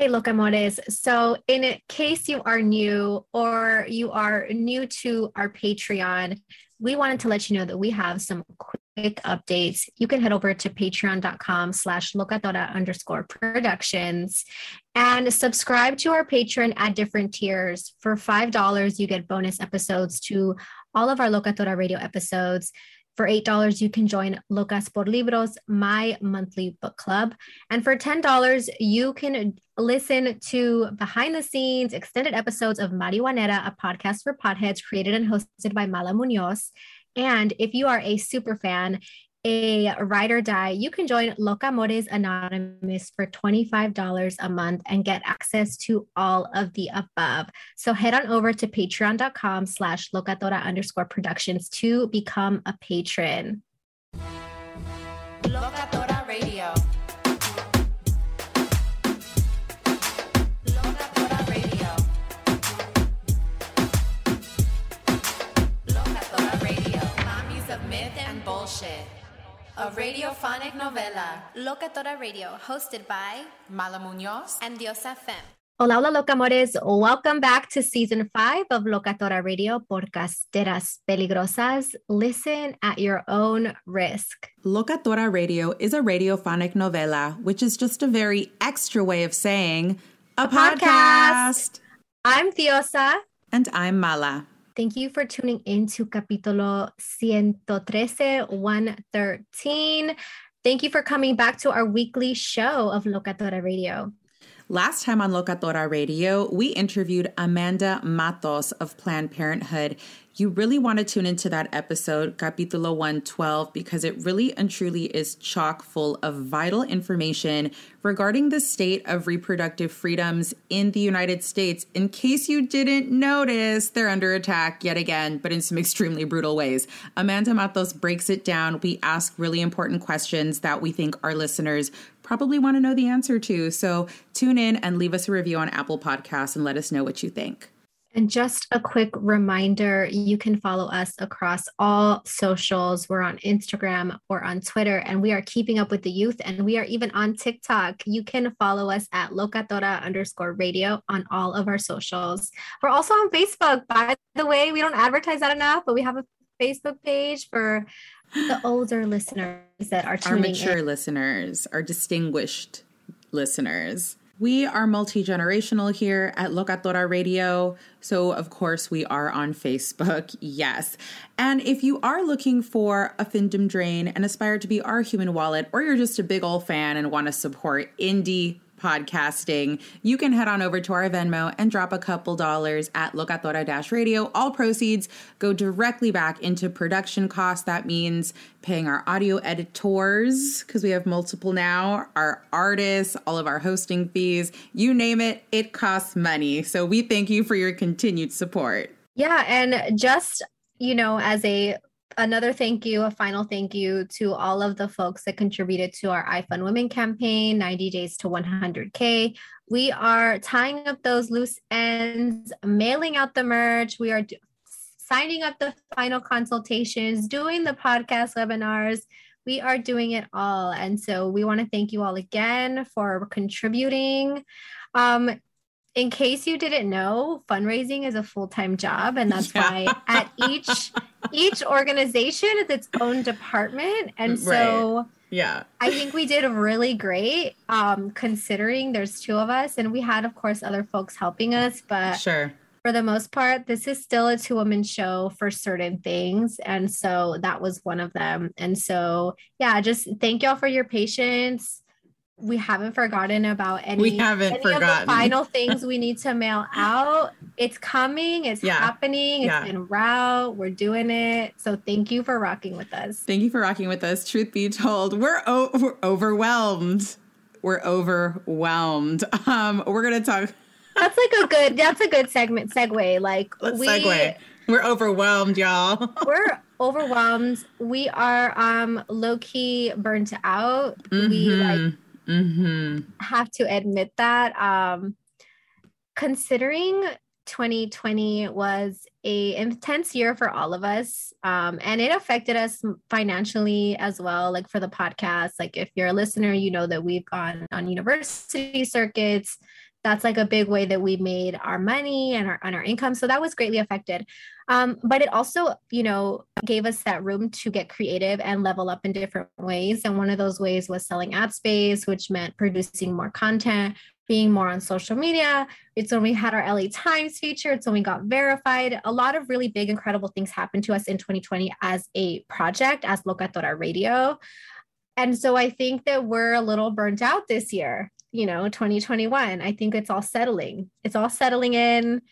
Hey, Locamores. So, in case you are new or you are new to our Patreon, we wanted to let you know that we have some quick updates. You can head over to patreon.com slash locatora underscore productions and subscribe to our Patreon at different tiers. For $5, you get bonus episodes to all of our Locatora radio episodes. For $8, you can join Locas por Libros, my monthly book club. And for $10, you can listen to behind the scenes extended episodes of Marihuanera, a podcast for potheads created and hosted by Mala Munoz. And if you are a super fan, a ride or die, you can join Locamores Anonymous for $25 a month and get access to all of the above. So head on over to patreon.com slash locatora underscore productions to become a patron. Locatora Radio. Radio. Radio. Of myth and bullshit. A radiophonic novela. Locatora Radio, hosted by Mala Munoz and Diosa Fem. Hola, hola, locamores. Welcome back to season five of Locatora Radio, Podcasteras Peligrosas. Listen at your own risk. Locatora Radio is a radiophonic novela, which is just a very extra way of saying a, podcast. I'm Diosa. And I'm Mala. Thank you for tuning in to Capítulo 113, 113. Thank you for coming back to our weekly show of Locatora Radio. Last time on Locatora Radio, we interviewed Amanda Matos of Planned Parenthood. You really want to tune into that episode, Capítulo 112, because it really and truly is chock full of vital information regarding the state of reproductive freedoms in the United States. In case you didn't notice, they're under attack yet again, but in some extremely brutal ways. Amanda Matos breaks it down. We ask really important questions that we think our listeners probably want to know the answer to. So tune in and leave us a review on Apple Podcasts and let us know what you think. And just a quick reminder you can follow us across all socials. We're on Instagram or on Twitter, and we are keeping up with the youth, and we are even on TikTok. You can follow us at locatora underscore radio on all of our socials. We're also on Facebook, by the way. We don't advertise that enough, but we have a Facebook page for the older listeners that are tuning our mature in. listeners, our distinguished listeners. We are multi generational here at Locatora Radio. So, of course, we are on Facebook. Yes. And if you are looking for a fandom drain and aspire to be our human wallet, or you're just a big old fan and want to support indie podcasting, you can head on over to our Venmo and drop a couple dollars at Locatora Radio. All proceeds go directly back into production costs. That means paying our audio editors, because we have multiple now, our artists, all of our hosting fees, you name it, it costs money. So we thank you for your continued support. Yeah. And just, you know, as a another thank you, a final thank you to all of the folks that contributed to our iFund Women campaign, 90 Days to 100K. We are tying up those loose ends, mailing out the merch. We are signing up the final consultations, doing the podcast webinars. We are doing it all. And so we want to thank you all again for contributing. Um, in case you didn't know, fundraising is a full-time job, and that's yeah. why at each each organization is its own department. And so right. yeah, I think we did really great um, considering there's two of us, and we had, of course, other folks helping us, but sure. For the most part, this is still a two woman show for certain things. And so that was one of them. And so, yeah, just thank y'all for your patience we haven't forgotten about any, we haven't any forgotten. of the final things we need to mail out. It's coming, it's yeah. happening, It's yeah. in route. We're doing it. So thank you for rocking with us. Thank you for rocking with us. Truth be told, we're, o- we're overwhelmed. We're overwhelmed. Um, we're gonna talk. That's like a good. That's a good segment segue. Like Let's we, segue. We're overwhelmed, y'all. we're overwhelmed. We are um low key burnt out. Mm-hmm. We like Mm-hmm. have to admit that. Um, considering 2020 was a intense year for all of us um, and it affected us financially as well like for the podcast like if you're a listener you know that we've gone on university circuits that's like a big way that we made our money and our, and our income. So that was greatly affected. Um, but it also, you know, gave us that room to get creative and level up in different ways. And one of those ways was selling ad space, which meant producing more content, being more on social media. It's when we had our LA Times feature. It's when we got verified. A lot of really big, incredible things happened to us in 2020 as a project, as Locatora Radio. And so I think that we're a little burnt out this year you know 2021 i think it's all settling. It's all settling in.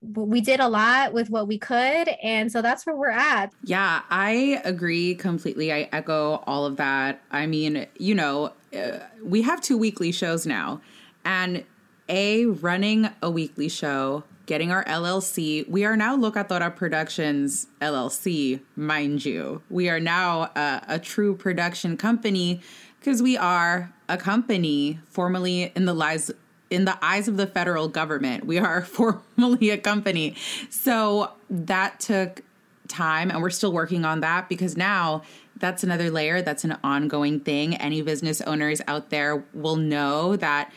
We did a lot with what we could and so that's where we're at. Yeah i agree completely. I echo all of that. I mean you know uh, we have two weekly shows now and a running a weekly show getting our llc we are now locatora productions llc mind you. We are now a, a true production company because we are a company formally in the lives in the eyes of the federal government. We are formally a company. So that took time and we're still working on that because now that's another layer that's an ongoing thing. Any business owners out there will know that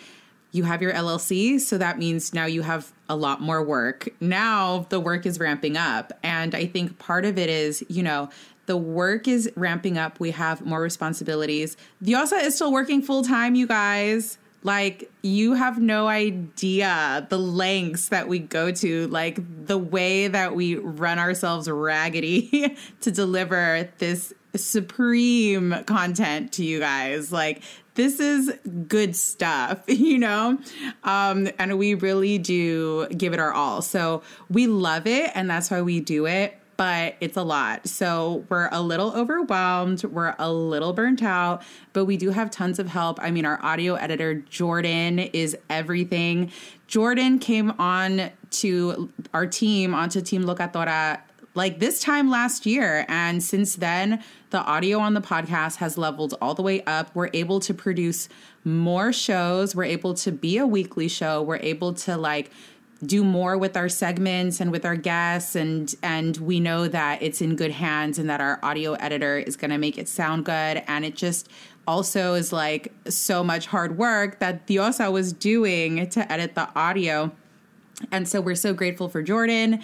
you have your LLC, so that means now you have a lot more work. Now the work is ramping up. And I think part of it is, you know, the work is ramping up. We have more responsibilities. Diosa is still working full time, you guys. Like, you have no idea the lengths that we go to, like, the way that we run ourselves raggedy to deliver this supreme content to you guys. Like, this is good stuff, you know? Um, and we really do give it our all. So we love it, and that's why we do it but it's a lot. So we're a little overwhelmed. We're a little burnt out, but we do have tons of help. I mean, our audio editor, Jordan, is everything. Jordan came on to our team, onto Team Locatora like this time last year. And since then, the audio on the podcast has leveled all the way up. We're able to produce more shows. We're able to be a weekly show. We're able to like do more with our segments and with our guests and and we know that it's in good hands and that our audio editor is going to make it sound good and it just also is like so much hard work that Diosa was doing to edit the audio. And so we're so grateful for Jordan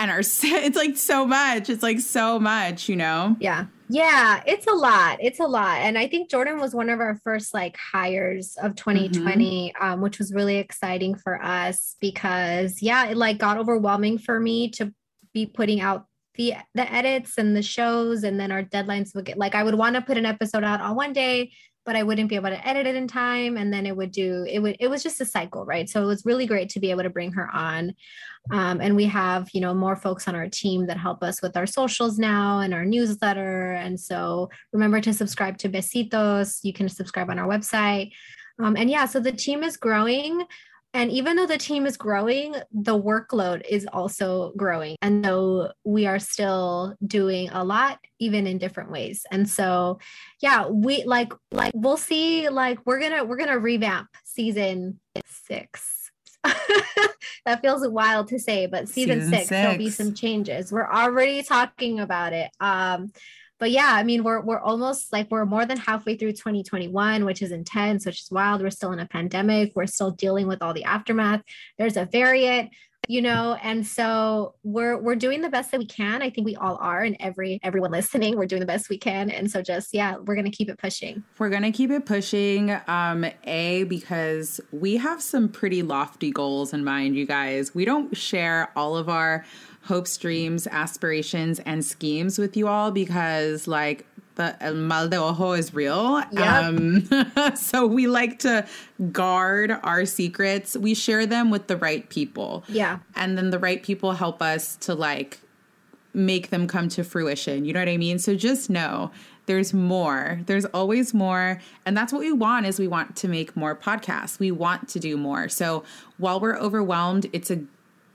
and our it's like so much. It's like so much, you know? Yeah. Yeah, it's a lot. It's a lot. And I think Jordan was one of our first like hires of 2020, mm-hmm. um, which was really exciting for us because yeah, it like got overwhelming for me to be putting out the the edits and the shows and then our deadlines would get like I would want to put an episode out on one day but I wouldn't be able to edit it in time and then it would do it would it was just a cycle right? So it was really great to be able to bring her on. Um, and we have you know more folks on our team that help us with our socials now and our newsletter. And so remember to subscribe to besitos. You can subscribe on our website. Um, and yeah so the team is growing and even though the team is growing, the workload is also growing. And so we are still doing a lot, even in different ways. And so, yeah, we like, like, we'll see, like, we're gonna, we're gonna revamp season six. that feels wild to say, but season, season six, six, there'll be some changes. We're already talking about it. Um, but yeah, I mean, we're we're almost like we're more than halfway through 2021, which is intense, which is wild. We're still in a pandemic. We're still dealing with all the aftermath. There's a variant, you know, and so we're we're doing the best that we can. I think we all are, and every everyone listening, we're doing the best we can. And so just yeah, we're gonna keep it pushing. We're gonna keep it pushing. Um, a because we have some pretty lofty goals in mind, you guys. We don't share all of our hopes, dreams, aspirations, and schemes with you all because, like, the el mal de ojo is real. Yep. Um, so we like to guard our secrets. We share them with the right people. Yeah. And then the right people help us to, like, make them come to fruition. You know what I mean? So just know there's more. There's always more. And that's what we want is we want to make more podcasts. We want to do more. So while we're overwhelmed, it's a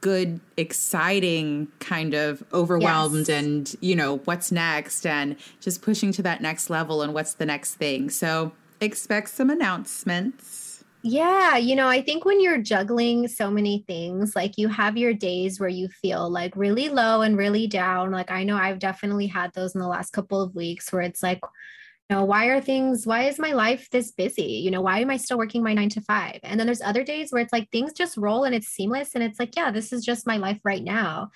good, exciting kind of overwhelmed yes. and, you know, what's next and just pushing to that next level and what's the next thing. So expect some announcements. Yeah, you know, I think when you're juggling so many things, like you have your days where you feel like really low and really down. Like I know I've definitely had those in the last couple of weeks where it's like, know why are things why is my life this busy you know why am i still working my nine to five and then there's other days where it's like things just roll and it's seamless and it's like yeah this is just my life right now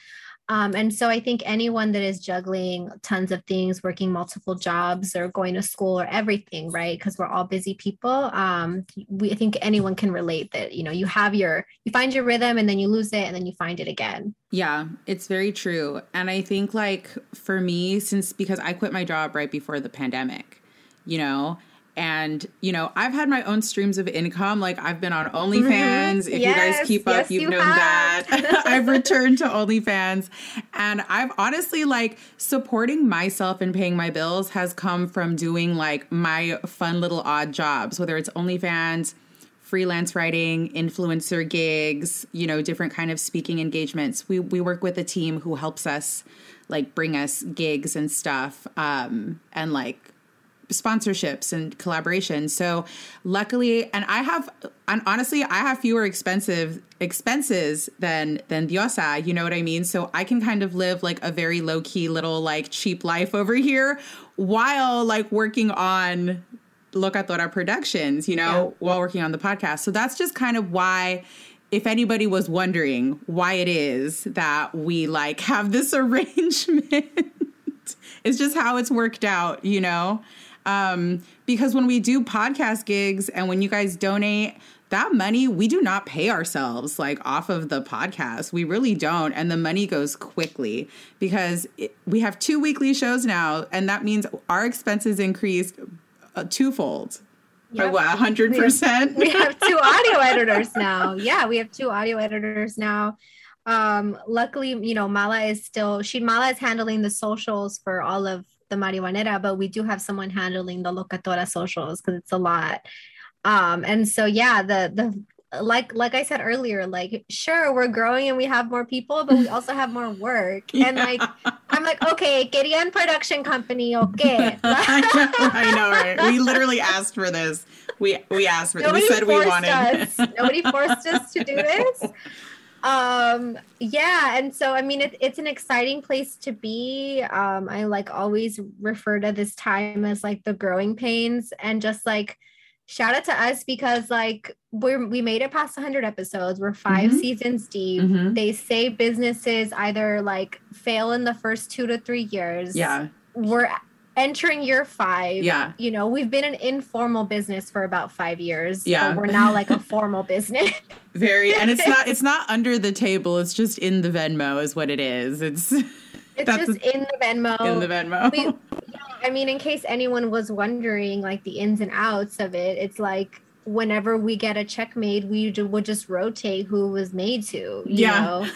um, and so I think anyone that is juggling tons of things, working multiple jobs or going to school or everything, right? Because we're all busy people. Um, we I think anyone can relate that, you know, you have your, you find your rhythm and then you lose it and then you find it again. Yeah, it's very true. And I think like for me, since because I quit my job right before the pandemic, you know? And you know i've had my own streams of income. Like i've been on onlyfans. If yes, you guys keep up yes, you've you known have. that i've returned to onlyfans. And i've honestly like supporting myself and paying my bills has come from doing like my fun little odd jobs whether it's onlyfans freelance writing influencer gigs you know different kind of speaking engagements. We we work with a team who helps us like bring us gigs and stuff um and like sponsorships and collaborations. So luckily, and I have, and honestly, I have fewer expensive expenses than than Diosa. You know what I mean? So I can kind of live like a very low key little like cheap life over here while like working on Locatora Productions. You know, yeah. while working on the podcast. So that's just kind of why if anybody was wondering why it is that we like have this arrangement, it's just how it's worked out, you know? Um, because when we do podcast gigs and when you guys donate, that money we do not pay ourselves like off of the podcast. We really don't. And the money goes quickly because it, we have two weekly shows now. And that means our expenses increased uh, twofold. Yep. By what, 100%? We have, we have two audio editors now. Yeah, we have two audio editors now. Um, luckily, you know, Mala is still, she, Mala is handling the socials for all of the marihuanera, but we do have someone handling the locatora socials because it's a lot. Um, and so yeah, the the like like I said earlier, like sure we're growing and we have more people, but we also have more work. yeah. And like I'm like, okay, Gideon production company, okay. I know, right? We literally asked for this. We we asked for Nobody we said we wanted. Us. Nobody forced us to do this. um yeah and so i mean it, it's an exciting place to be um i like always refer to this time as like the growing pains and just like shout out to us because like we're we made it past 100 episodes we're 5 Mhm. seasons deep Mhm. they say businesses either like fail in the first two to three years Yeah. we're entering year five Yeah. you know we've been an informal business for about five years Yeah. we're now like a formal business Very and it's not it's not under the table, it's just in the Venmo is what it is. It's it's just in the venmo in the Venmo. we, I mean, in case anyone was wondering, like the ins and outs of it, it's like whenever we get a check made, we would just rotate who it was made to. You Yeah. Know?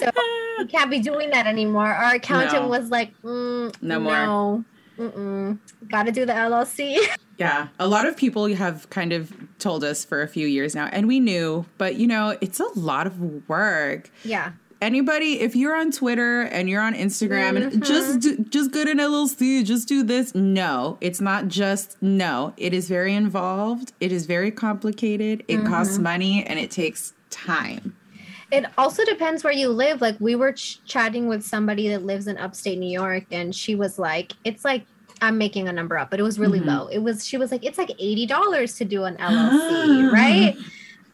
So we can't be doing that anymore. Our accountant No. was like, mm, No more. No, mm-mm. got to do the LLC. Yeah, a lot of people have kind of told us for a few years now, and we knew, but you know, it's a lot of work. yeah. Anybody, if you're on Twitter and you're on Instagram Mm-hmm. and just do, just get an LLC, just do this. No, it's not just no. It is very involved. It is very complicated. It costs Mm-hmm. money and it takes time. It also depends where you live. Like we were ch- chatting with somebody that lives in upstate New York, and she was like, "It's like I'm making a number up, but it was really Mhm. low. It was she was like, it's like eighty dollars to do an LLC, right?"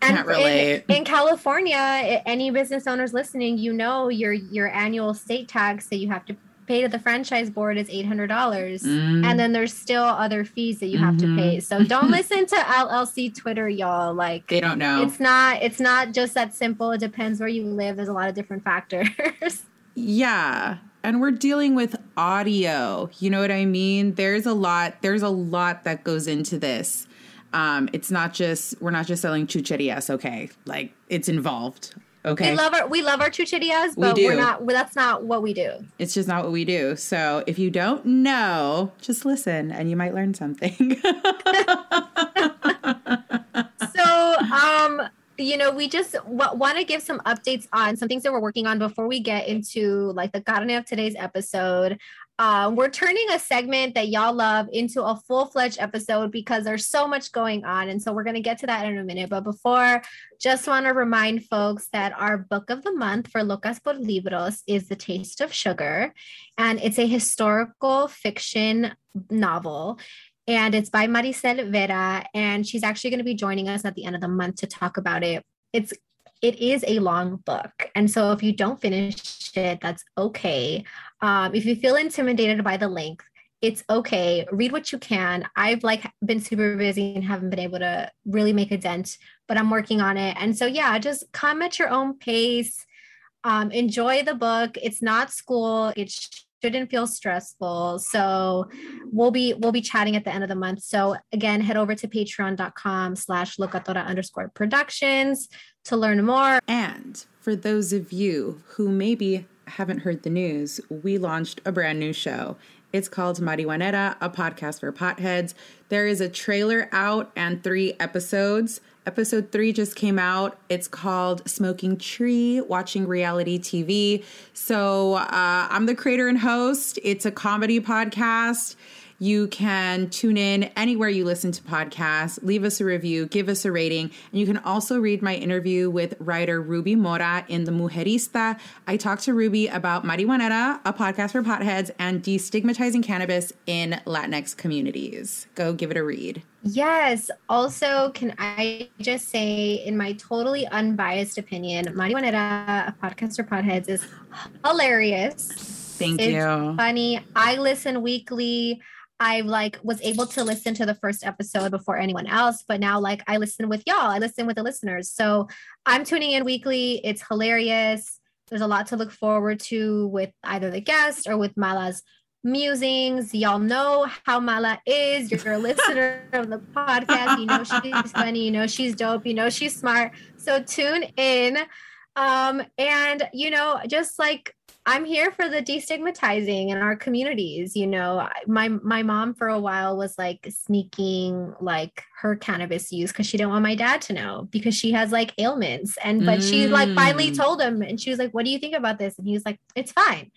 Can't in- relate. In, California, any business owners listening, you know your your annual state tax that you have to pay to the franchise board is eight hundred dollars, Mm. and then there's still other fees that you have Mhm. to pay. So don't listen to LLC Twitter, y'all. Like They don't know. it's not it's not just that simple it depends where you live there's a lot of different factors Yeah. And we're dealing with audio. You know what I mean? There's a lot, there's a lot that goes into this. Um, it's not just we're not just selling chucherias, okay? Like it's involved. Okay. we love our we love our chucherias We but do. we are not well, that's not what we do it's just not what we do. So if you don't know, just listen and you might learn something. so um you know we just w- want to give some updates on some things that we're working on before we get into like the carne of today's episode. Um, we're turning a segment that y'all love into a full-fledged episode because there's so much going on and so we're going to get to that in a minute. But before just want to remind folks that our book of the month for locas por libros is the taste of sugar and it's a historical fiction novel and it's by Marisel Vera, and she's actually going to be joining us at the end of the month to talk about it. It's it is a long book, and so if you don't finish it, that's okay. Um, if you feel intimidated by the length, it's okay. Read what you can. I've like been super busy and haven't been able to really make a dent, but I'm working on it. And so yeah, just come at your own pace. Um, enjoy the book. It's not school. It shouldn't feel stressful. So we'll be we'll be chatting at the end of the month. So again, head over to patreon.com slash locatora underscore productions to learn more. And for those of you who maybe haven't heard the news, we launched a brand new show. It's called Marihuanera, a podcast for potheads. There is a trailer out and three episodes. Episode three just came out. It's called Smoking Tree, Watching Reality TV. So uh, I'm the creator and host. It's a comedy podcast. You can tune in anywhere you listen to podcasts, leave us a review, give us a rating, and you can also read my interview with writer Ruby Mora in The Mujerista. I talked to Ruby about Marihuanera, a podcast for potheads, and destigmatizing cannabis in Latinx communities. Go give it a read. Yes. Also, can I just say, in my totally unbiased opinion, Marihuanera, a podcast for potheads, is hilarious. Thank it's you. funny. I listen weekly. I like was able to listen to the first episode before anyone else, but now like I listen with y'all. I listen with the listeners. So I'm tuning in weekly. It's hilarious. There's a lot to look forward to with either the guest or with Mala's musings. Y'all know how Mala is. You're a listener of the podcast. You know she's funny. You know she's dope. You know she's smart. So tune in. Um, and you know, just like I'm here for the destigmatizing in our communities. You know, my my mom for a while was like sneaking like her cannabis use because she didn't want my dad to know because she has like ailments. And but she like finally Mm. told him, and she was like, "What do you think about this?" And he was like, "It's fine."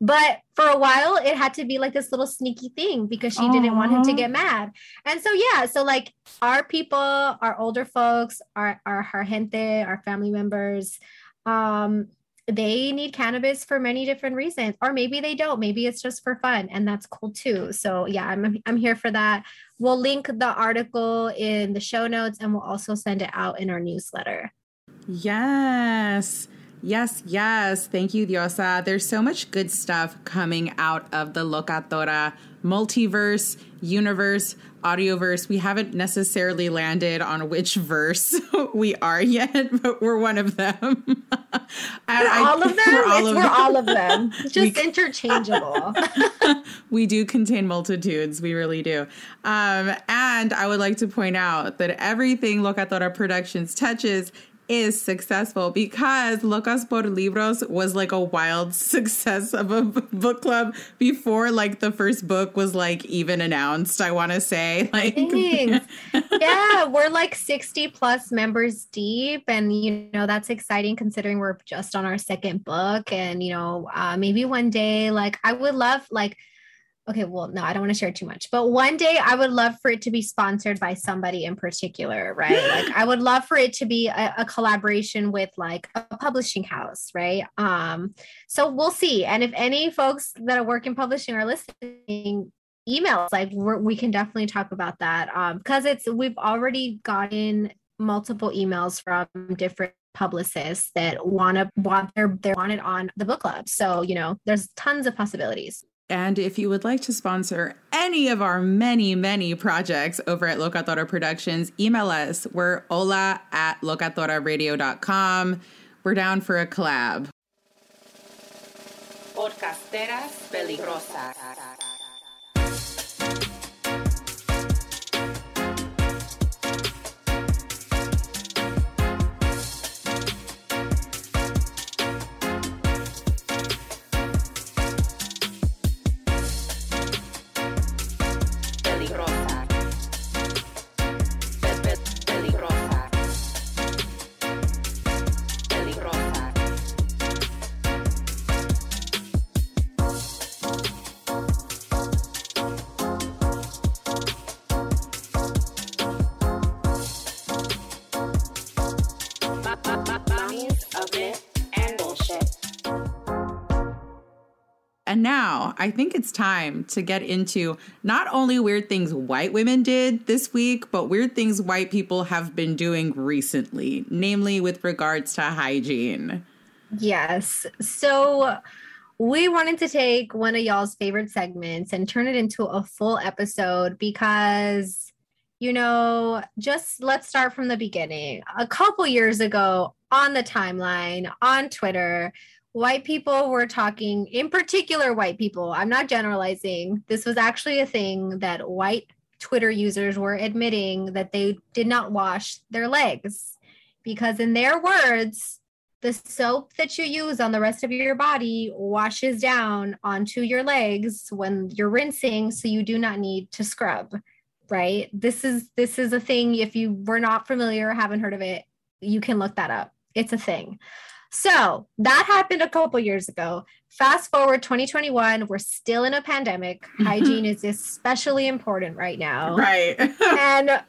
But for a while, it had to be like this little sneaky thing because she didn't want him to get mad. And so yeah, so like our people, our older folks, our our, our gente, our family members, Um, they need cannabis for many different reasons or maybe they don't. Maybe it's just for fun and that's cool too. So yeah i'm, I'm here for that. We'll link the article in the show notes and we'll also send it out in our newsletter. Yes. Yes, yes. Thank you, Diosa. There's so much good stuff coming out of the Locatora multiverse, universe, audioverse. We haven't necessarily landed on which verse we are yet, but we're one of them. we're I, all of them. We're all, of, we're them. all of them. Just we, interchangeable. we do contain multitudes. We really do. Um, and I would like to point out that everything Locatora Productions touches is successful because Locas por Libros was like a wild success of a book club before like the first book was like even announced. I want to say like yeah, we're like 60 plus members deep and you know that's exciting considering we're just on our second book and you know uh, maybe one day like I would love like okay, well, no, I don't want to share too much, but one day I would love for it to be sponsored by somebody in particular, right? like I would love for it to be a, a, collaboration with like a publishing house, right? Um, so we'll see. And if any folks that are working publishing are listening, emails, like we can definitely talk about that. Um, because it's we've already gotten multiple emails from different publicists that want to want their they want it on the book club. So you know, there's tons of possibilities. And if you would like to sponsor any of our many, many projects over at Locatora Productions, email us. We're hola at locatoraradio.com. We're down for a collab. Podcasteras peligrosas. Now I think it's time to get into not only weird things white women did this week, but weird things white people have been doing recently, namely with regards to hygiene. Yes. So we wanted to take one of y'all's favorite segments and turn it into a full episode because you know, just let's start from the beginning. A couple years ago on the timeline on Twitter, white people were talking, in particular, white people. I'm not generalizing. This was actually a thing that white Twitter users were admitting that they did not wash their legs because, in their words, the soap that you use on the rest of your body washes down onto your legs when you're rinsing so you do not need to scrub right this is this is a thing if you were not familiar haven't heard of it you can look that up it's a thing so that happened a couple years ago. Fast forward 2021, we're still in a pandemic. Hygiene is especially important right now. Right. and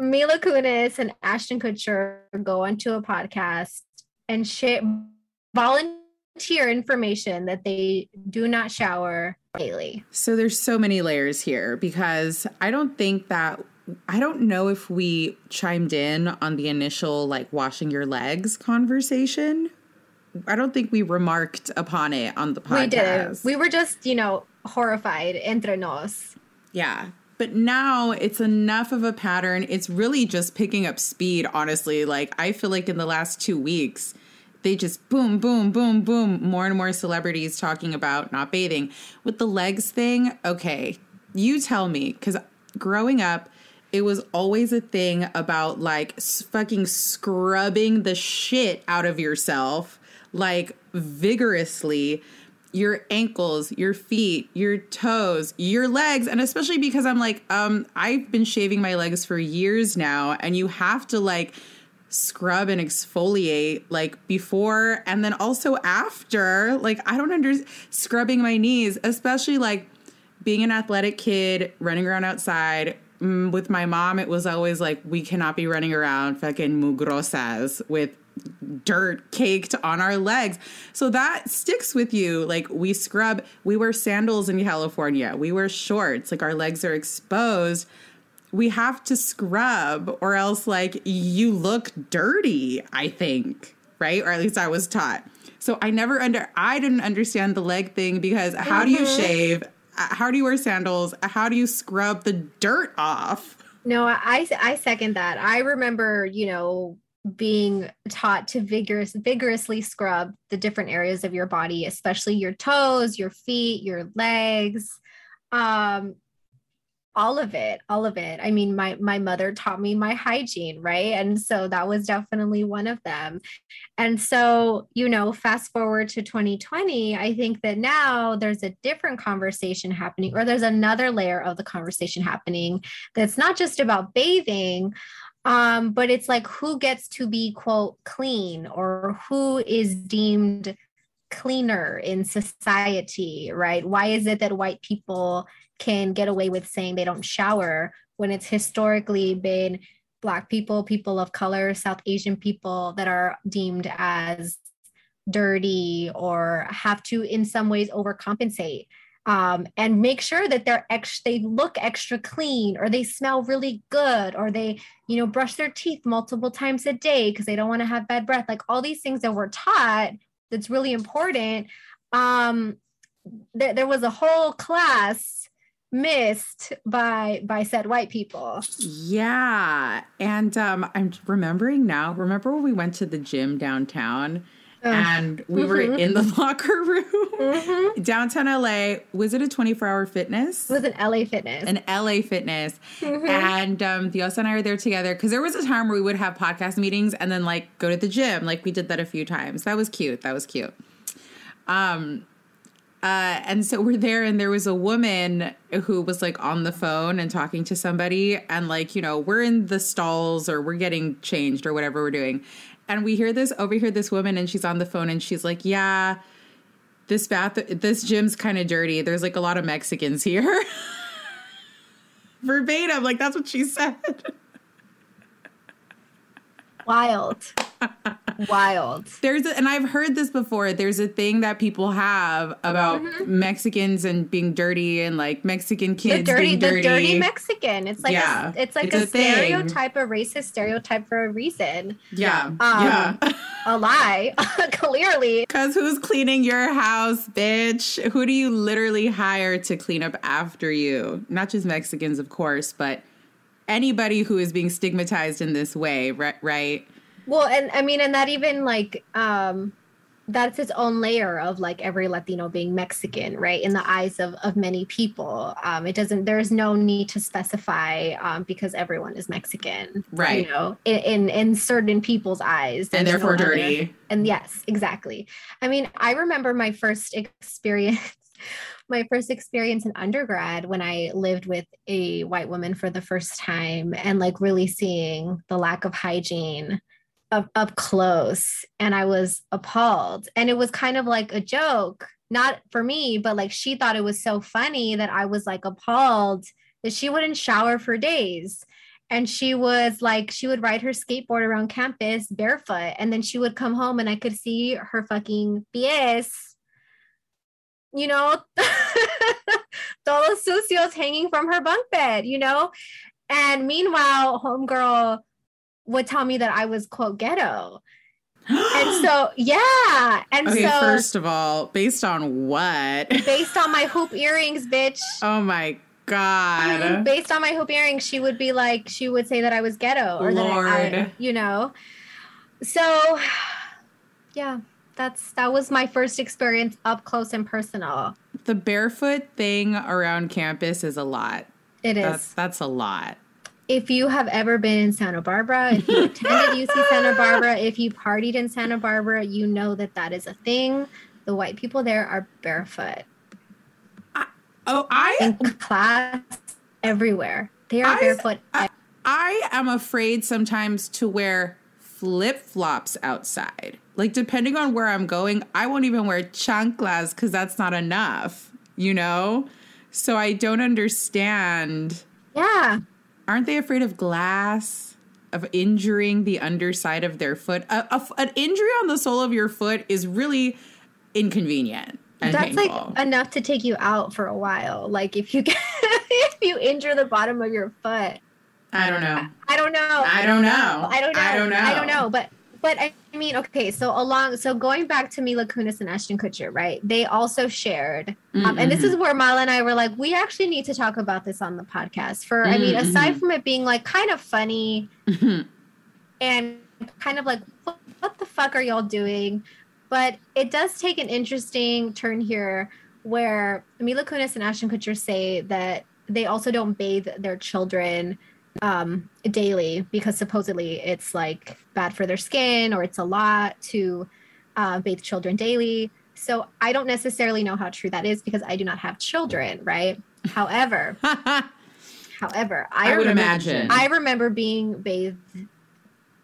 Mila Kunis and Ashton Kutcher go onto a podcast and share volunteer information that they do not shower daily. So there's so many layers here because I don't think that I don't know if we chimed in on the initial like washing your legs conversation. I don't think we remarked upon it on the podcast. We did. We were just, you know, horrified entre nos. Yeah. But now it's enough of a pattern. It's really just picking up speed, honestly. Like, I feel like in the last two weeks, they just boom, boom, boom, boom, more and more celebrities talking about not bathing. With the legs thing, okay, you tell me, because growing up, it was always a thing about like fucking scrubbing the shit out of yourself, like vigorously. Your ankles, your feet, your toes, your legs, and especially because I'm like, um, I've been shaving my legs for years now, and you have to like scrub and exfoliate like before and then also after. Like, I don't understand scrubbing my knees, especially like being an athletic kid running around outside mm, with my mom, it was always like, we cannot be running around fucking mugrosas with dirt caked on our legs. So that sticks with you. Like we scrub, we wear sandals in California, we wear shorts, like our legs are exposed. We have to scrub, or else, like, you look dirty, I think, right? Or at least I was taught. So I never under, I didn't understand the leg thing because how do you Mhm. shave? Uh, How do you wear sandals? How do you scrub the dirt off? No, I I second that. I remember, you know, being taught to vigorous vigorously scrub the different areas of your body, especially your toes, your feet, your legs. Um all of it, all of it. I mean, my my mother taught me my hygiene, right? And so that was definitely one of them. And so, you know, fast forward to 2020, I think that now there's a different conversation happening, or there's another layer of the conversation happening that's not just about bathing, um, but it's like who gets to be, quote, clean or who is deemed cleaner in society, right? Why is it that white people can get away with saying they don't shower when it's historically been Black people, people of color, South Asian people that are deemed as dirty or have to, in some ways, overcompensate? Um, and make sure that they're ex- they look extra clean or they smell really good or they you know brush their teeth multiple times a day because they don't want to have bad breath like all these things that we're taught that's really important um there, there was a whole class missed by by said white people Yeah. And um, I'm remembering now. Remember when we went to the gym downtown And we were Mhm. in the locker room? Mhm. Downtown LA. Was it a 24 hour fitness? it was an la fitness An LA fitness. Mhm. And um, Diosa and I were there together because there was a time where we would have podcast meetings and then like go to the gym. Like we did that a few times. That was cute. That was cute. Um, uh, and so we're there, and there was a woman who was like on the phone and talking to somebody, and like you know we're in the stalls or we're getting changed or whatever we're doing, and we hear this overhear this woman, and she's on the phone, and she's like, "Yeah, this bath, this gym's kind of dirty. There's like a lot of Mexicans here." Verbatim, like that's what she said. wild wild There's a, and I've heard this before. There's a thing that people have about Mexicans and being dirty and like Mexican Mm-hmm. the kids dirty, being dirty. the dirty Mexican. It's like Yeah, a, it's like it's a, a stereotype, a racist stereotype for a reason. Yeah, Um, yeah. a lie, clearly. Because who's cleaning your house, bitch? Who do you literally hire to clean up after you? Not just Mexicans, of course, but anybody who is being stigmatized in this way, right? Right? Well, and I mean, and that even like um that's its own layer of like every Latino being Mexican, right? In the eyes of of many people. Um it doesn't there's no need to specify um because everyone is Mexican. Right. You know, in in, in certain people's eyes. And therefore no other- dirty. And yes, exactly. I mean, I remember my first experience my first experience in undergrad when I lived with a white woman for the first time and like really seeing the lack of hygiene up, up close. And I was appalled. And it was kind of like a joke, not for me, but like she thought it was so funny that I was like appalled that she wouldn't shower for days. And she was like, she would ride her skateboard around campus barefoot. And then she would come home and I could see her fucking pies you know, todos sucios hanging from her bunk bed, you know? And meanwhile, homegirl would tell me that I was quote ghetto. and so, yeah. And Okay, so first of all, based on what? based on my hoop earrings, bitch. Oh my god. Based on my hoop earrings, she would be like, she would say that I was ghetto or that I, Lord. you know. So yeah, that's that was my first experience up close and personal. The barefoot thing around campus is a lot. It is. That's that's a lot. if you have ever been in Santa Barbara, if you attended UC Santa Barbara, if you partied in Santa Barbara, you know that that is a thing. The white people there are barefoot Oh, I in class everywhere. They are I- barefoot. I, I am afraid sometimes to wear flip flops outside. Like depending on where I'm going, I won't even wear chanclas because that's not enough. You know, so I don't understand. yeah. Aren't they afraid of glass? of injuring the underside of their foot. A, a, an injury on the sole of your foot is really inconvenient. That's painful. like enough to take you out for a while. Like if you get, if you injure the bottom of your foot. I don't know. I don't know. I don't know. I don't know. I don't know. I don't know. But but I mean, okay, so along, so going back to Mila Kunis and Ashton Kutcher, right? They also shared, um, mm-hmm. and this is where Mala and I were like, we actually need to talk about this on the podcast. For mm-hmm. I mean, aside from it being like kind of funny mm-hmm. and kind of like, what, what the fuck are y'all doing? But it does take an interesting turn here, where Mila Kunis and Ashton Kutcher say that they also don't bathe their children um, daily because supposedly it's like bad for their skin or it's a lot to uh, bathe children daily. So I don't necessarily know how true that is because I do not have children, right? However, however, I, I would remember, imagine I remember being bathed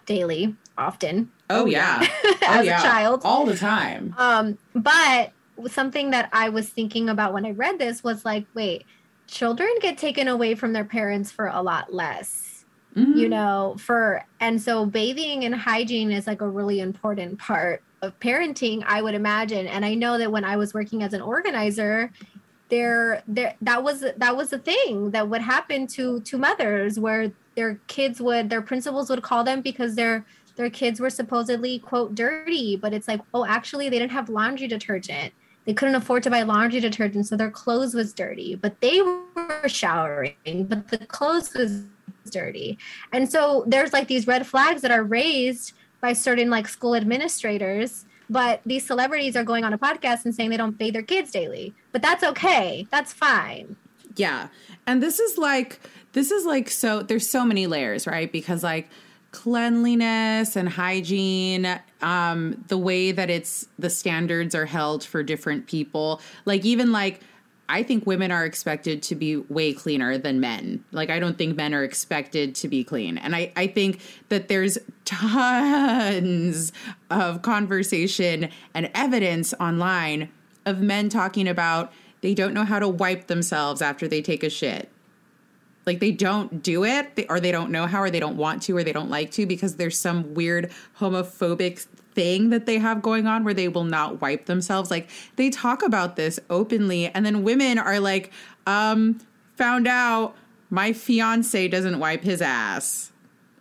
daily, often. Oh yeah, as oh, yeah. a child, all the time. Um, but something that I was thinking about when I read this was like, wait, children get taken away from their parents for a lot less mm-hmm. you know for and so bathing and hygiene is like a really important part of parenting i would imagine. And i know that when i was working as an organizer there there that was that was a thing that would happen to to mothers where their kids would their principals would call them because their their kids were supposedly quote dirty. But it's like oh actually they didn't have laundry detergent they couldn't afford to buy laundry detergent, so their clothes was dirty, but they were showering, but the clothes was dirty. And so there's like these red flags that are raised by certain like school administrators, but these celebrities are going on a podcast and saying they don't bathe their kids daily. But that's okay. That's fine. Yeah. And this is like this is like so there's so many layers, right? Because like cleanliness and hygiene um the way that it's the standards are held for different people like even like I think women are expected to be way cleaner than men. Like, I don't think men are expected to be clean. And I, I think that there's tons of conversation and evidence online of men talking about they don't know how to wipe themselves after they take a shit. Like they don't do it, or they don't know how, or they don't want to, or they don't like to because there's some weird homophobic thing that they have going on where they will not wipe themselves. Like they talk about this openly, and then women are like, um, found out my fiance doesn't wipe his ass.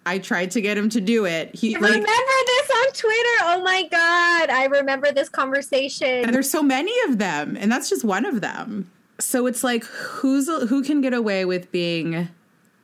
I tried to get him to do it. He I like, remember this on Twitter. Oh my god, I remember this conversation. And there's so many of them, and that's just one of them so it's like who's who can get away with being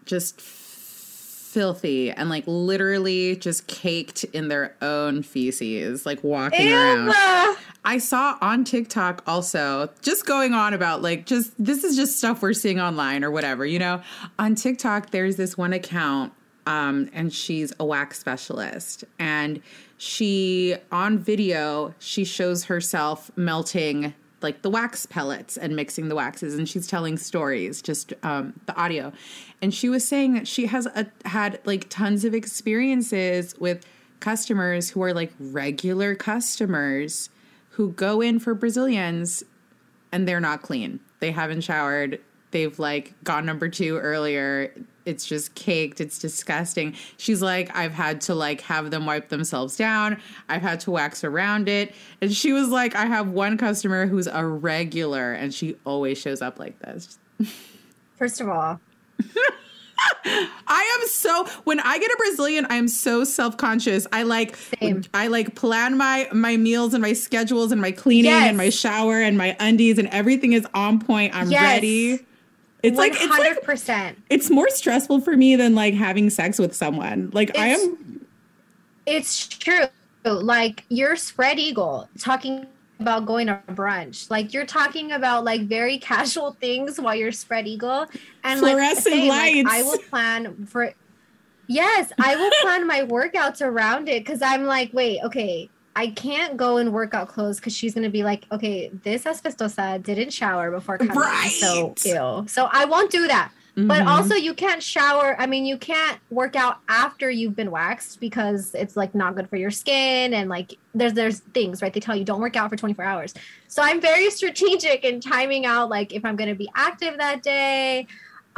just filthy and like literally just caked in their own feces, like walking Ew. around. I saw on TikTok also just going on about like just this is just stuff we're seeing online or whatever, you know. On TikTok, there's this one account, um, and she's a wax specialist, and she on video she shows herself melting like the wax pellets and mixing the waxes and she's telling stories just um, the audio. And she was saying that she has a, had like tons of experiences with customers who are like regular customers who go in for brazilians and they're not clean. They haven't showered. They've like gone number two earlier it's just caked it's disgusting she's like i've had to like have them wipe themselves down i've had to wax around it and she was like i have one customer who's a regular and she always shows up like this first of all I am so when I get a Brazilian, I am so self-conscious. I like Same. I like plan my my meals and my schedules and my cleaning yes. and my shower and my undies and everything is on point. I'm yes. ready. It's 100%. like it's like it's more stressful for me than like having sex with someone. Like it's, I am It's true. Like you're spread eagle talking about going to brunch. Like you're talking about like very casual things while you're spread eagle and fluorescent like, lights. Like, I will plan for Yes, I will plan my workouts around it cuz I'm like, wait, okay, I can't go in workout clothes because she's gonna be like, okay, this asbestosa didn't shower before coming, right. so ew. So I won't do that. Mm-hmm. But also, you can't shower. I mean, you can't work out after you've been waxed because it's like not good for your skin and like there's there's things right. They tell you don't work out for 24 hours. So I'm very strategic in timing out like if I'm gonna be active that day.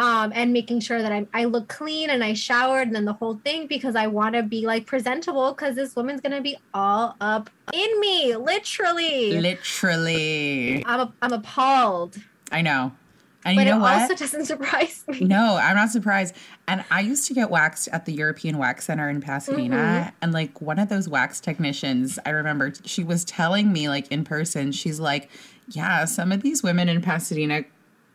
Um, and making sure that I, I look clean and I showered and then the whole thing because I want to be like presentable because this woman's gonna be all up in me, literally. Literally. I'm I'm appalled. I know. And but you know it what? also doesn't surprise me. No, I'm not surprised. And I used to get waxed at the European Wax Center in Pasadena. Mhm. And like one of those wax technicians, I remember she was telling me, like in person, she's like, Yeah, some of these women in Pasadena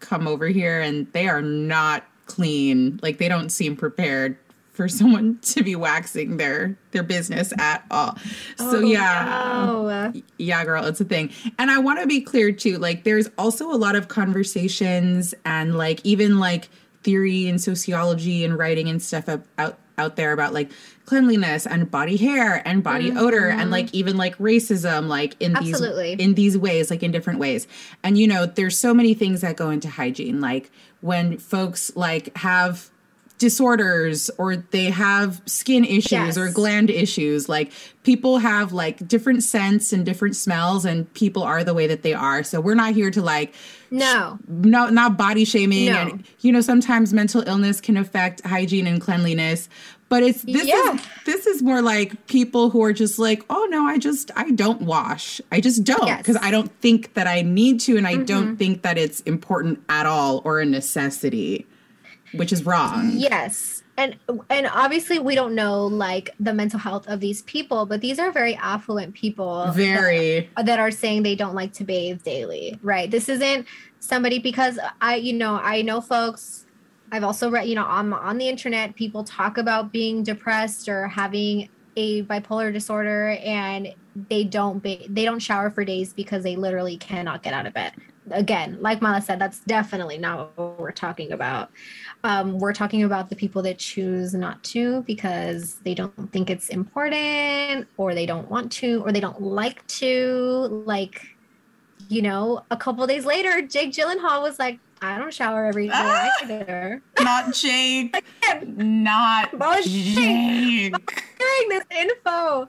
come over here and they are not clean. Like they don't seem prepared for someone to be waxing their their business at all. so Oh, yeah. no. Yeah, girl, it's a thing. And I want to be clear too, like there's also a lot of conversations and like even like theory and sociology and writing and stuff up, out out there about like cleanliness and body hair and body odor and Mhm. like even like racism like in Absolutely. these in these ways like in different ways. And you know, there's so many things that go into hygiene like when folks like have disorders or they have skin issues Yes. or gland issues like people have like different scents and different smells and people are the way that they are so we're not here to like No. no not body shaming No. and you know sometimes mental illness can affect hygiene and cleanliness but it's this Yeah. is this is more like people who are just like oh no i just i don't wash i just don't Yes. because i don't think that i need to and i Mhm. don't think that it's important at all or a necessity which is wrong Yes. And and obviously we don't know like the mental health of these people, but these are very affluent people. very that, that are saying they don't like to bathe daily, right? This isn't somebody because I, you know, I know folks. I've also read, you know, on on the internet, people talk about being depressed or having a bipolar disorder, and they don't ba- they don't shower for days because they literally cannot get out of bed. Again, like Mala said, that's definitely not what we're talking about. Um, we're talking about the people that choose not to because they don't think it's important or they don't want to or they don't like to. Like, you know, a couple days later, Jake Gyllenhaal was like, I don't shower every day Ah! either. not jake not Bullshit. jake Hearing this info.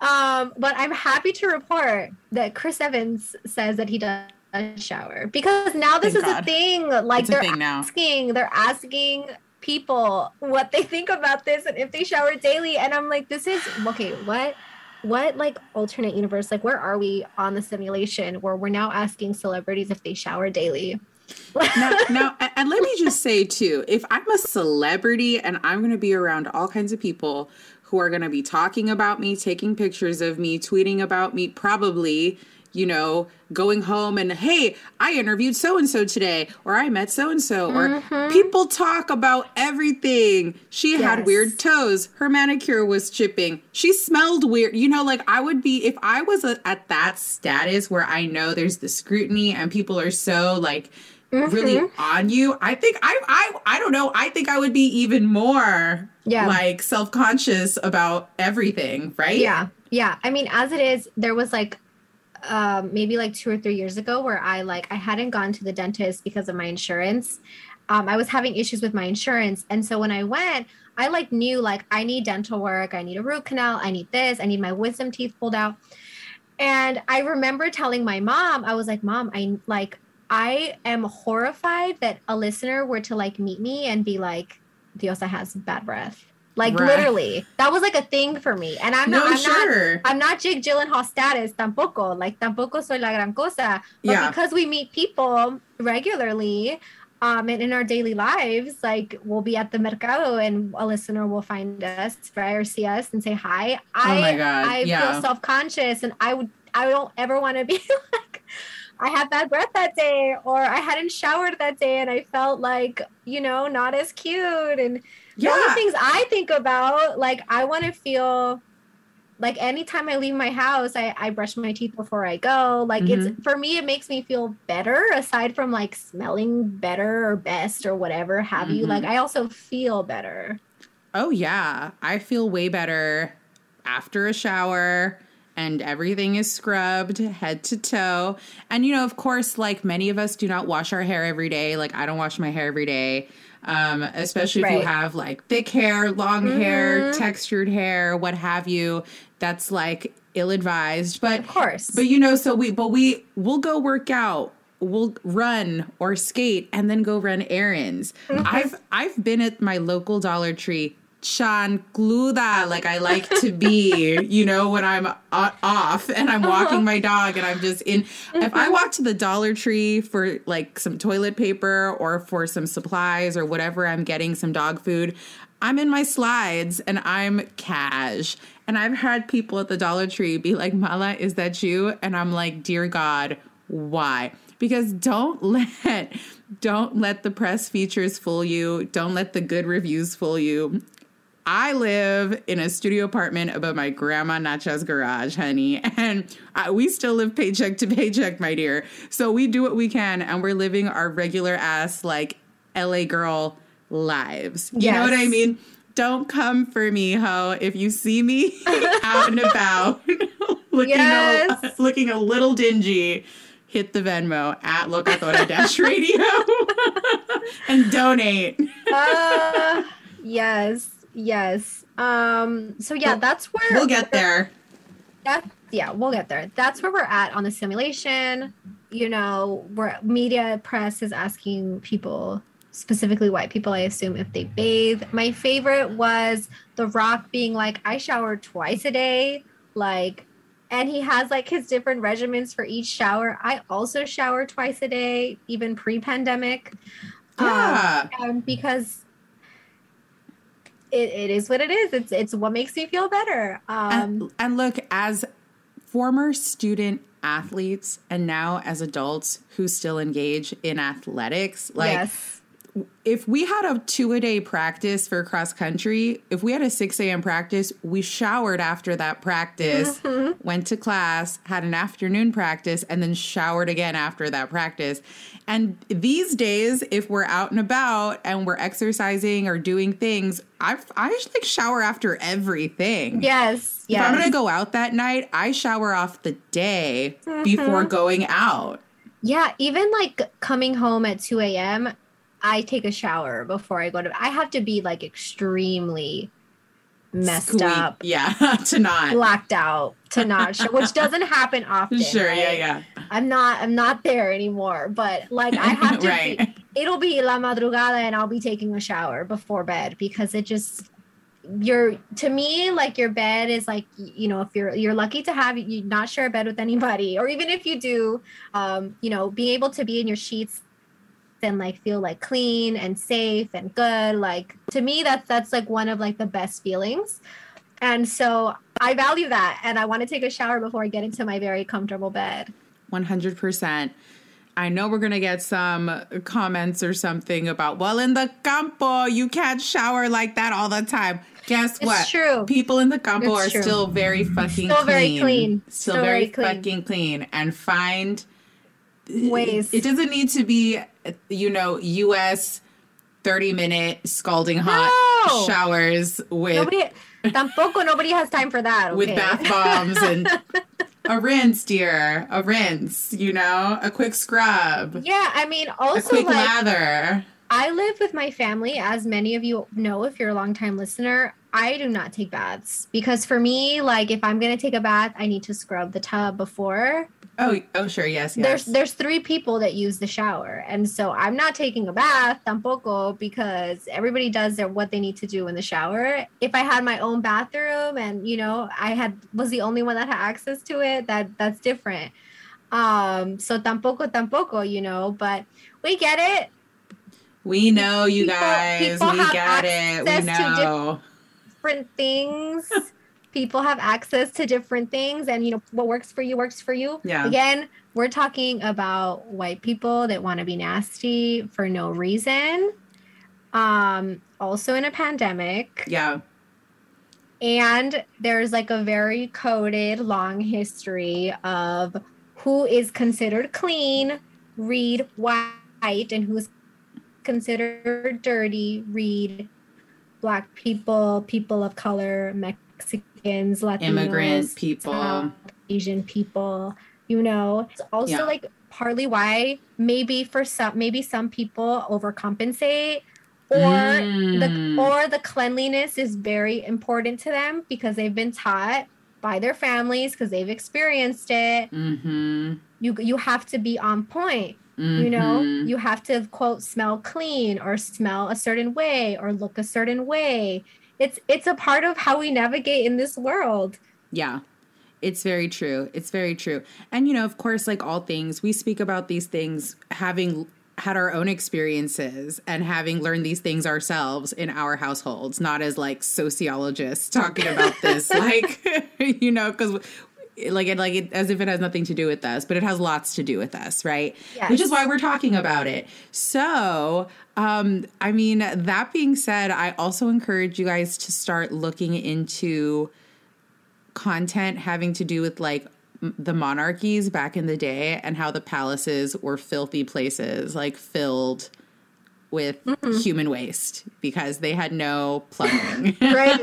Um, but I'm happy to report that Chris Evans says that he does shower because now this Thank is God. a thing. Like It's they're thing now. asking, they're asking people what they think about this and if they shower daily. And I'm like, this is okay. What? What like alternate universe? Like, where are we on the simulation where we're now asking celebrities if they shower daily? Now, now, and let me just say too, if I'm a celebrity and I'm going to be around all kinds of people who are going to be talking about me, taking pictures of me, tweeting about me, probably, you know, going home and hey, I interviewed so and so today, or I met so and so, or mm-hmm. people talk about everything. She had weird toes. Her manicure was chipping. She smelled weird. You know, like I would be if I was a, at that status where I know there's the scrutiny and people are so like really on you. I think I I I don't know. I think I would be even more Yeah. like self-conscious about everything, right? Yeah. Yeah. I mean, as it is, there was like um maybe like two or three years ago where I like I hadn't gone to the dentist because of my insurance. Um, I was having issues with my insurance. And so when I went, I like knew like I need dental work, I need a root canal, I need this, I need my wisdom teeth pulled out. And I remember telling my mom, I was like, Mom, I like I am horrified that a listener were to like meet me and be like, Diosa has bad breath. Like Right. literally. That was like a thing for me. And I'm No, not I'm sure. not I'm not Jake Gyllenhaal status tampoco. Like tampoco soy la gran cosa. But Yeah. because we meet people regularly, um, and in our daily lives, like we'll be at the mercado and a listener will find us, right, or see us and say hi. I, Oh my God, I yeah. feel self conscious, and I would, I don't ever want to be like, I had bad breath that day, or I hadn't showered that day, and I felt like, you know, not as cute, and the Yeah. only things I think about, like I want to feel like anytime I leave my house, I, I brush my teeth before I go. Like Mm-hmm. it's for me, it makes me feel better aside from like smelling better or best or whatever have you. Mhm. Like I also feel better. Oh yeah, I feel way better after a shower and everything is scrubbed head to toe. And you know, of course, like many of us do not wash our hair every day. Like I don't wash my hair every day. Um, especially if you have like thick hair, long hair, Mhm. textured hair, what have you. That's like ill advised. But Of course. but you know, so we but we we'll go work out We'll run or skate and then go run errands. I've I've been at my local Dollar Tree chancluda like I like to be, you know, when I'm uh, off and I'm walking my dog and I'm just in. If I walk to the Dollar Tree for like some toilet paper or for some supplies or whatever I'm getting, some dog food, I'm in my slides and I'm cash. And I've had people at the Dollar Tree be like, Mala, is that you? And I'm like, dear God, why? Because don't let don't let the press features fool you. Don't let the good reviews fool you. I live in a studio apartment above my grandma Nacha's garage, honey, and I, we still live paycheck to paycheck, my dear. So we do what we can, and we're living our regular ass like LA girl lives. You yes. know what I mean? Don't come for me, ho. If you see me out and about, looking yes. a, looking a little dingy, hit the Venmo at Locatora Dash Radio and donate. uh, yes. Yes. Um, so yeah, that's where we'll get there. That yeah, we'll get there. That's where we're at on the simulation. You know, where media press is asking people, specifically white people, I assume, if they bathe. My favorite was The Rock being like, I shower twice a day. Like, and he has like his different regimens for each shower. I also shower twice a day, even pre-pandemic. Yeah. Um, because it, it is what it is. It's it's what makes me feel better. Um, and, and look, as former student athletes and now as adults who still engage in athletics, like yes if we had a two a day practice for cross country, if we had a 6 a.m. practice, we showered after that practice, mm-hmm. went to class, had an afternoon practice, and then showered again after that practice. And these days, if we're out and about and we're exercising or doing things, I I like shower after everything. Yes. If I'm gonna go out that night, I shower off the day mm-hmm. before going out. Yeah, even like coming home at 2 a.m., I take a shower before I go to I have to be like extremely messed Squeak. up. Yeah, to not blacked out to not show, which doesn't happen often. Sure, right? yeah, yeah. I'm not I'm not there anymore, but like I have to right. be, it'll be la madrugada and I'll be taking a shower before bed because it just your to me like your bed is like you know if you're you're lucky to have you not share a bed with anybody or even if you do um you know being able to be in your sheets and like feel like clean and safe and good like to me that's that's like one of like the best feelings and so i value that and i want to take a shower before i get into my very comfortable bed 100% I know we're going to get some comments or something about, well, in the campo, you can't shower like that all the time. Guess it's what? true. People in the campo it's are true. still very fucking still clean. very clean. Still, still very, very clean. fucking clean and find ways. It doesn't need to be, you know, U.S. 30 minute scalding hot no! showers with. Nobody, tampoco nobody has time for that. Okay? With bath bombs and a rinse, dear. A rinse, you know, a quick scrub. Yeah, I mean, also a quick like, lather. I live with my family, as many of you know if you're a long time listener. I do not take baths because for me, like if I'm gonna take a bath, I need to scrub the tub before. Oh, oh, sure, yes, yes. There's there's three people that use the shower, and so I'm not taking a bath tampoco because everybody does their what they need to do in the shower. If I had my own bathroom and you know I had was the only one that had access to it, that that's different. Um, so tampoco tampoco, you know, but we get it. We know you people, guys. People we get it. We know different things. People have access to different things, and you know what works for you works for you. Yeah. Again, we're talking about white people that want to be nasty for no reason. Um, also in a pandemic. Yeah. And there's like a very coded long history of who is considered clean, read white, and who's considered dirty, read black people, people of color, Mexicans, Latinos, immigrant people, Asian people. You know, it's also yeah. like partly why maybe for some maybe some people overcompensate or mm. the or the cleanliness is very important to them because they've been taught by their families because they've experienced it. Mm-hmm. You you have to be on point You know, you have to quote smell clean or smell a certain way or look a certain way. It's it's a part of how we navigate in this world. Yeah. It's very true. It's very true. And you know, of course, like all things, we speak about these things having had our own experiences and having learned these things ourselves in our households, not as like sociologists talking about this, like you know, because like it like it, as if it has nothing to do with us, but it has lots to do with us, right? Yes. Which is why we're talking about it. So, um, I mean, that being said, I also encourage you guys to start looking into content having to do with like the monarchies back in the day and how the palaces were filthy places, like filled with human waste because they had no plumbing. right.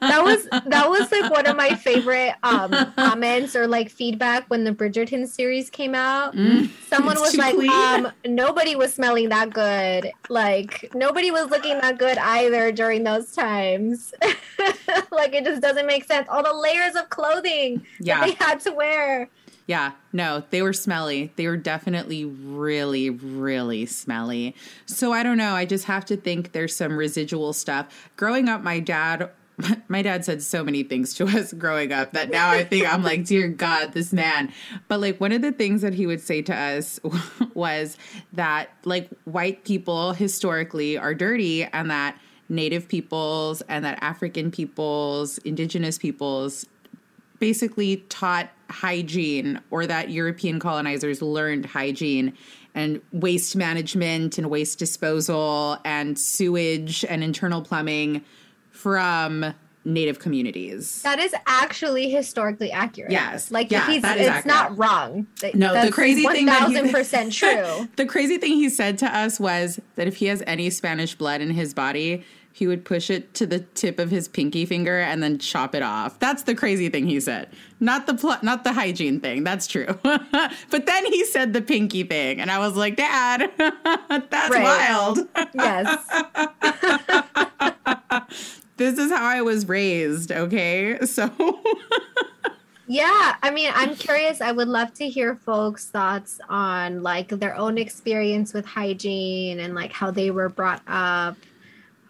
That was that was like one of my favorite um comments or like feedback when the bridgerton series came out. Someone was like um nobody was smelling that good. Like nobody was looking that good either during those times. Like it just doesn't make sense. All the layers of clothing Yeah. that they had to wear Yeah, no, they were smelly. They were definitely really, really smelly. So I don't know. I just have to think there's some residual stuff. Growing up, my dad. My dad said so many things to us growing up that now I think I'm like, dear God, this man. But like one of the things that he would say to us was that like white people historically are dirty and that native peoples and that African peoples, indigenous peoples basically taught hygiene or that European colonizers learned hygiene and waste management and waste disposal and sewage and internal plumbing from native communities. that is actually historically accurate Yes. like Yeah, he's, it's not wrong No, the crazy thing that he- 1000% true the crazy thing he said to us was that if he has any Spanish blood in his body, he would push it to the tip of his pinky finger and then chop it off. That's the crazy thing he said. Not the pl- not the hygiene thing. That's true. but then he said the pinky thing, and I was like, "Dad, that's wild." yes this is how I was raised. Okay, so Yeah, I mean, I'm curious. I would love to hear folks' thoughts on like their own experience with hygiene and like how they were brought up.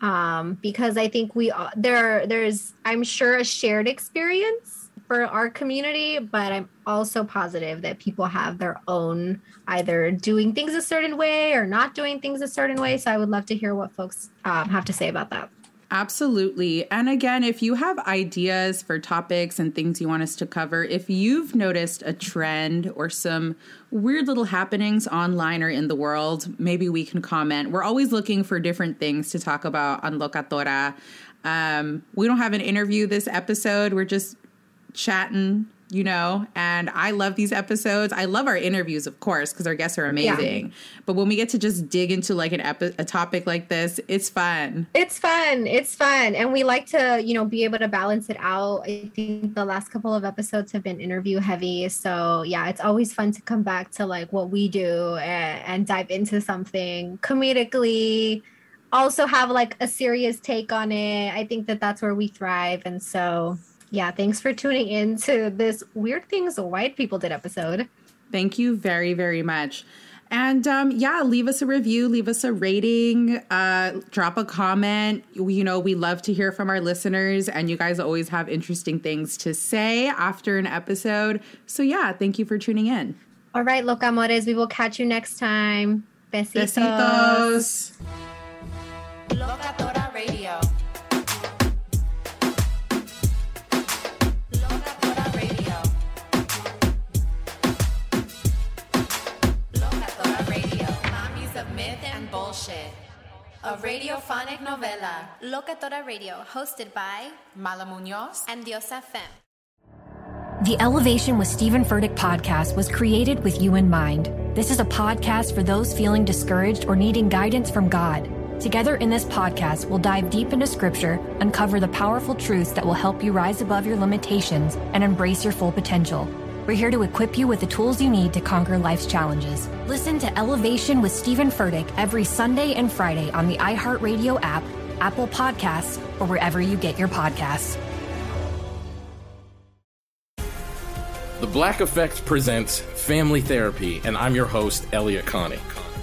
Um, because I think we all, there there's I'm sure a shared experience for our community, but I'm also positive that people have their own either doing things a certain way or not doing things a certain way. So I would love to hear what folks um, have to say about that. Absolutely. And again, if you have ideas for topics and things you want us to cover, if you've noticed a trend or some weird little happenings online or in the world, maybe we can comment. We're always looking for different things to talk about on Locatora. Um, we don't have an interview this episode. We're just chatting, you know, and I love these episodes. I love our interviews, of course, because our guests are amazing. But when we get to just dig into like an epi- a topic like this, it's fun. It's fun. It's fun. And we like to, you know, be able to balance it out. I think the last couple of episodes have been interview heavy. So, yeah, it's always fun to come back to like what we do and, and dive into something comedically. Also, have like a serious take on it. I think that that's where we thrive. And so, yeah, thanks for tuning in to this Weird Things White People Did episode. Thank you very, very much. And um, yeah, leave us a review, leave us a rating, uh, drop a comment. You know, we love to hear from our listeners, and you guys always have interesting things to say after an episode. So yeah, thank you for tuning in. All right, loca locamores, we will catch you next time. Besitos. Besitos. And bullshit. A radiophonic novela. Locatora Radio, hosted by Mala Munoz and Diosa Fem. The Elevation with Stephen Furtick podcast was created with you in mind. This is a podcast for those feeling discouraged or needing guidance from God. Together in this podcast, we'll dive deep into scripture, uncover the powerful truths that will help you rise above your limitations and embrace your full potential. We're here to equip you with the tools you need to conquer life's challenges. Listen to Elevation with Stephen Furtick every Sunday and Friday on the iHeartRadio app, Apple Podcasts, or wherever you get your podcasts. The Black Effect presents Family Therapy, and I'm your host, Elliot Connie.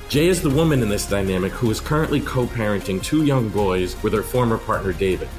Jay is the woman in this dynamic who is currently co parenting two young boys with her former partner, David.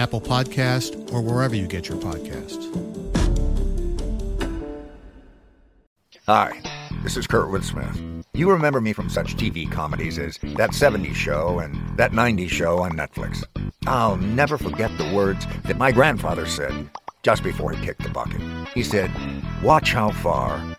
Apple Podcast, or wherever you get your podcasts. Hi, this is Kurtwood Smith. You remember me from such TV comedies as That 70s Show and That 90s Show on Netflix. I'll never forget the words that my grandfather said just before he kicked the bucket. He said, Watch how far